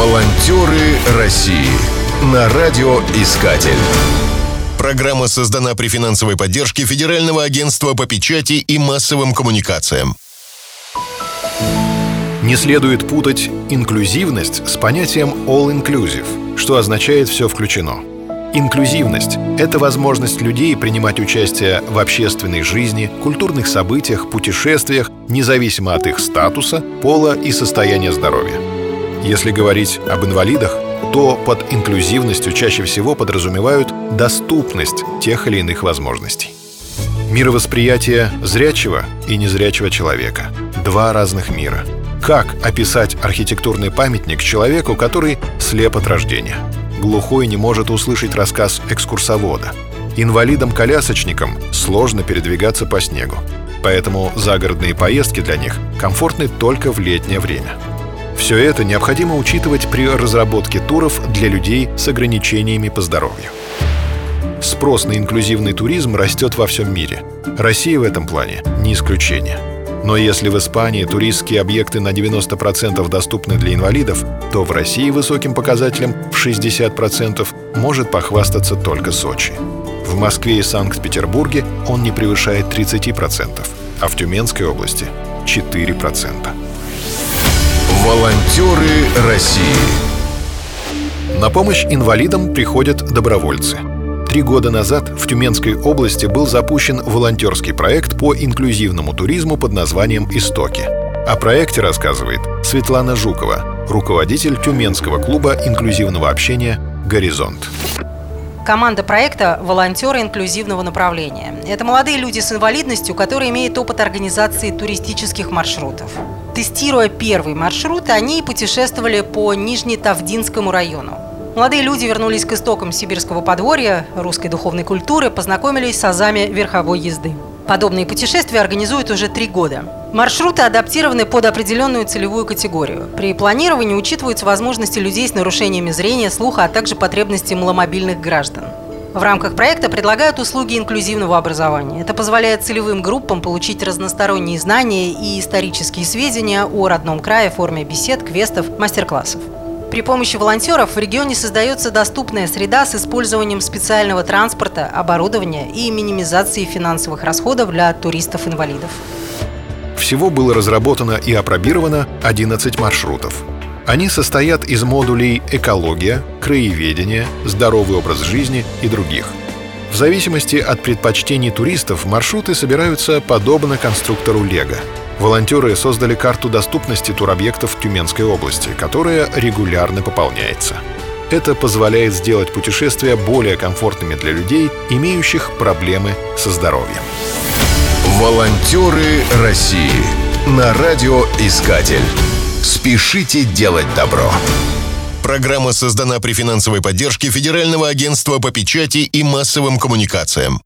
Волонтеры России на радиоискатель. Программа создана при финансовой поддержке Федерального агентства по печати и массовым коммуникациям. Не следует путать инклюзивность с понятием all-inclusive, что означает «все включено». Инклюзивность – это возможность людей принимать участие в общественной жизни, культурных событиях, путешествиях, независимо от их статуса, пола и состояния здоровья. Если говорить об инвалидах, то под инклюзивностью чаще всего подразумевают доступность тех или иных возможностей. Мировосприятие зрячего и незрячего человека – два разных мира. Как описать архитектурный памятник человеку, который слеп от рождения – глухой не может услышать рассказ экскурсовода. Инвалидам-колясочникам сложно передвигаться по снегу, поэтому загородные поездки для них комфортны только в летнее время. Все это необходимо учитывать при разработке туров для людей с ограничениями по здоровью. Спрос на инклюзивный туризм растет во всем мире. Россия в этом плане не исключение – но если в Испании туристские объекты на 90% доступны для инвалидов, то в России высоким показателем в 60% может похвастаться только Сочи. В Москве и Санкт-Петербурге он не превышает 30%, а в Тюменской области — 4%. Волонтеры России На помощь инвалидам приходят добровольцы — Три года назад в Тюменской области был запущен волонтерский проект по инклюзивному туризму под названием «Истоки». О проекте рассказывает Светлана Жукова, руководитель Тюменского клуба инклюзивного общения «Горизонт». Команда проекта – волонтеры инклюзивного направления. Это молодые люди с инвалидностью, которые имеют опыт организации туристических маршрутов. Тестируя первый маршрут, они путешествовали по Нижнетавдинскому району. Молодые люди вернулись к истокам сибирского подворья, русской духовной культуры, познакомились с азами верховой езды. Подобные путешествия организуют уже три года. Маршруты адаптированы под определенную целевую категорию. При планировании учитываются возможности людей с нарушениями зрения, слуха, а также потребности маломобильных граждан. В рамках проекта предлагают услуги инклюзивного образования. Это позволяет целевым группам получить разносторонние знания и исторические сведения о родном крае в форме бесед, квестов, мастер-классов. При помощи волонтеров в регионе создается доступная среда с использованием специального транспорта, оборудования и минимизацией финансовых расходов для туристов-инвалидов. Всего было разработано и опробировано 11 маршрутов. Они состоят из модулей «Экология», «Краеведение», «Здоровый образ жизни» и других. В зависимости от предпочтений туристов маршруты собираются подобно конструктору «Лего». Волонтеры создали карту доступности туробъектов Тюменской области, которая регулярно пополняется. Это позволяет сделать путешествия более комфортными для людей, имеющих проблемы со здоровьем. Волонтеры России на радиоискатель. Спешите делать добро. Программа создана при финансовой поддержке Федерального агентства по печати и массовым коммуникациям.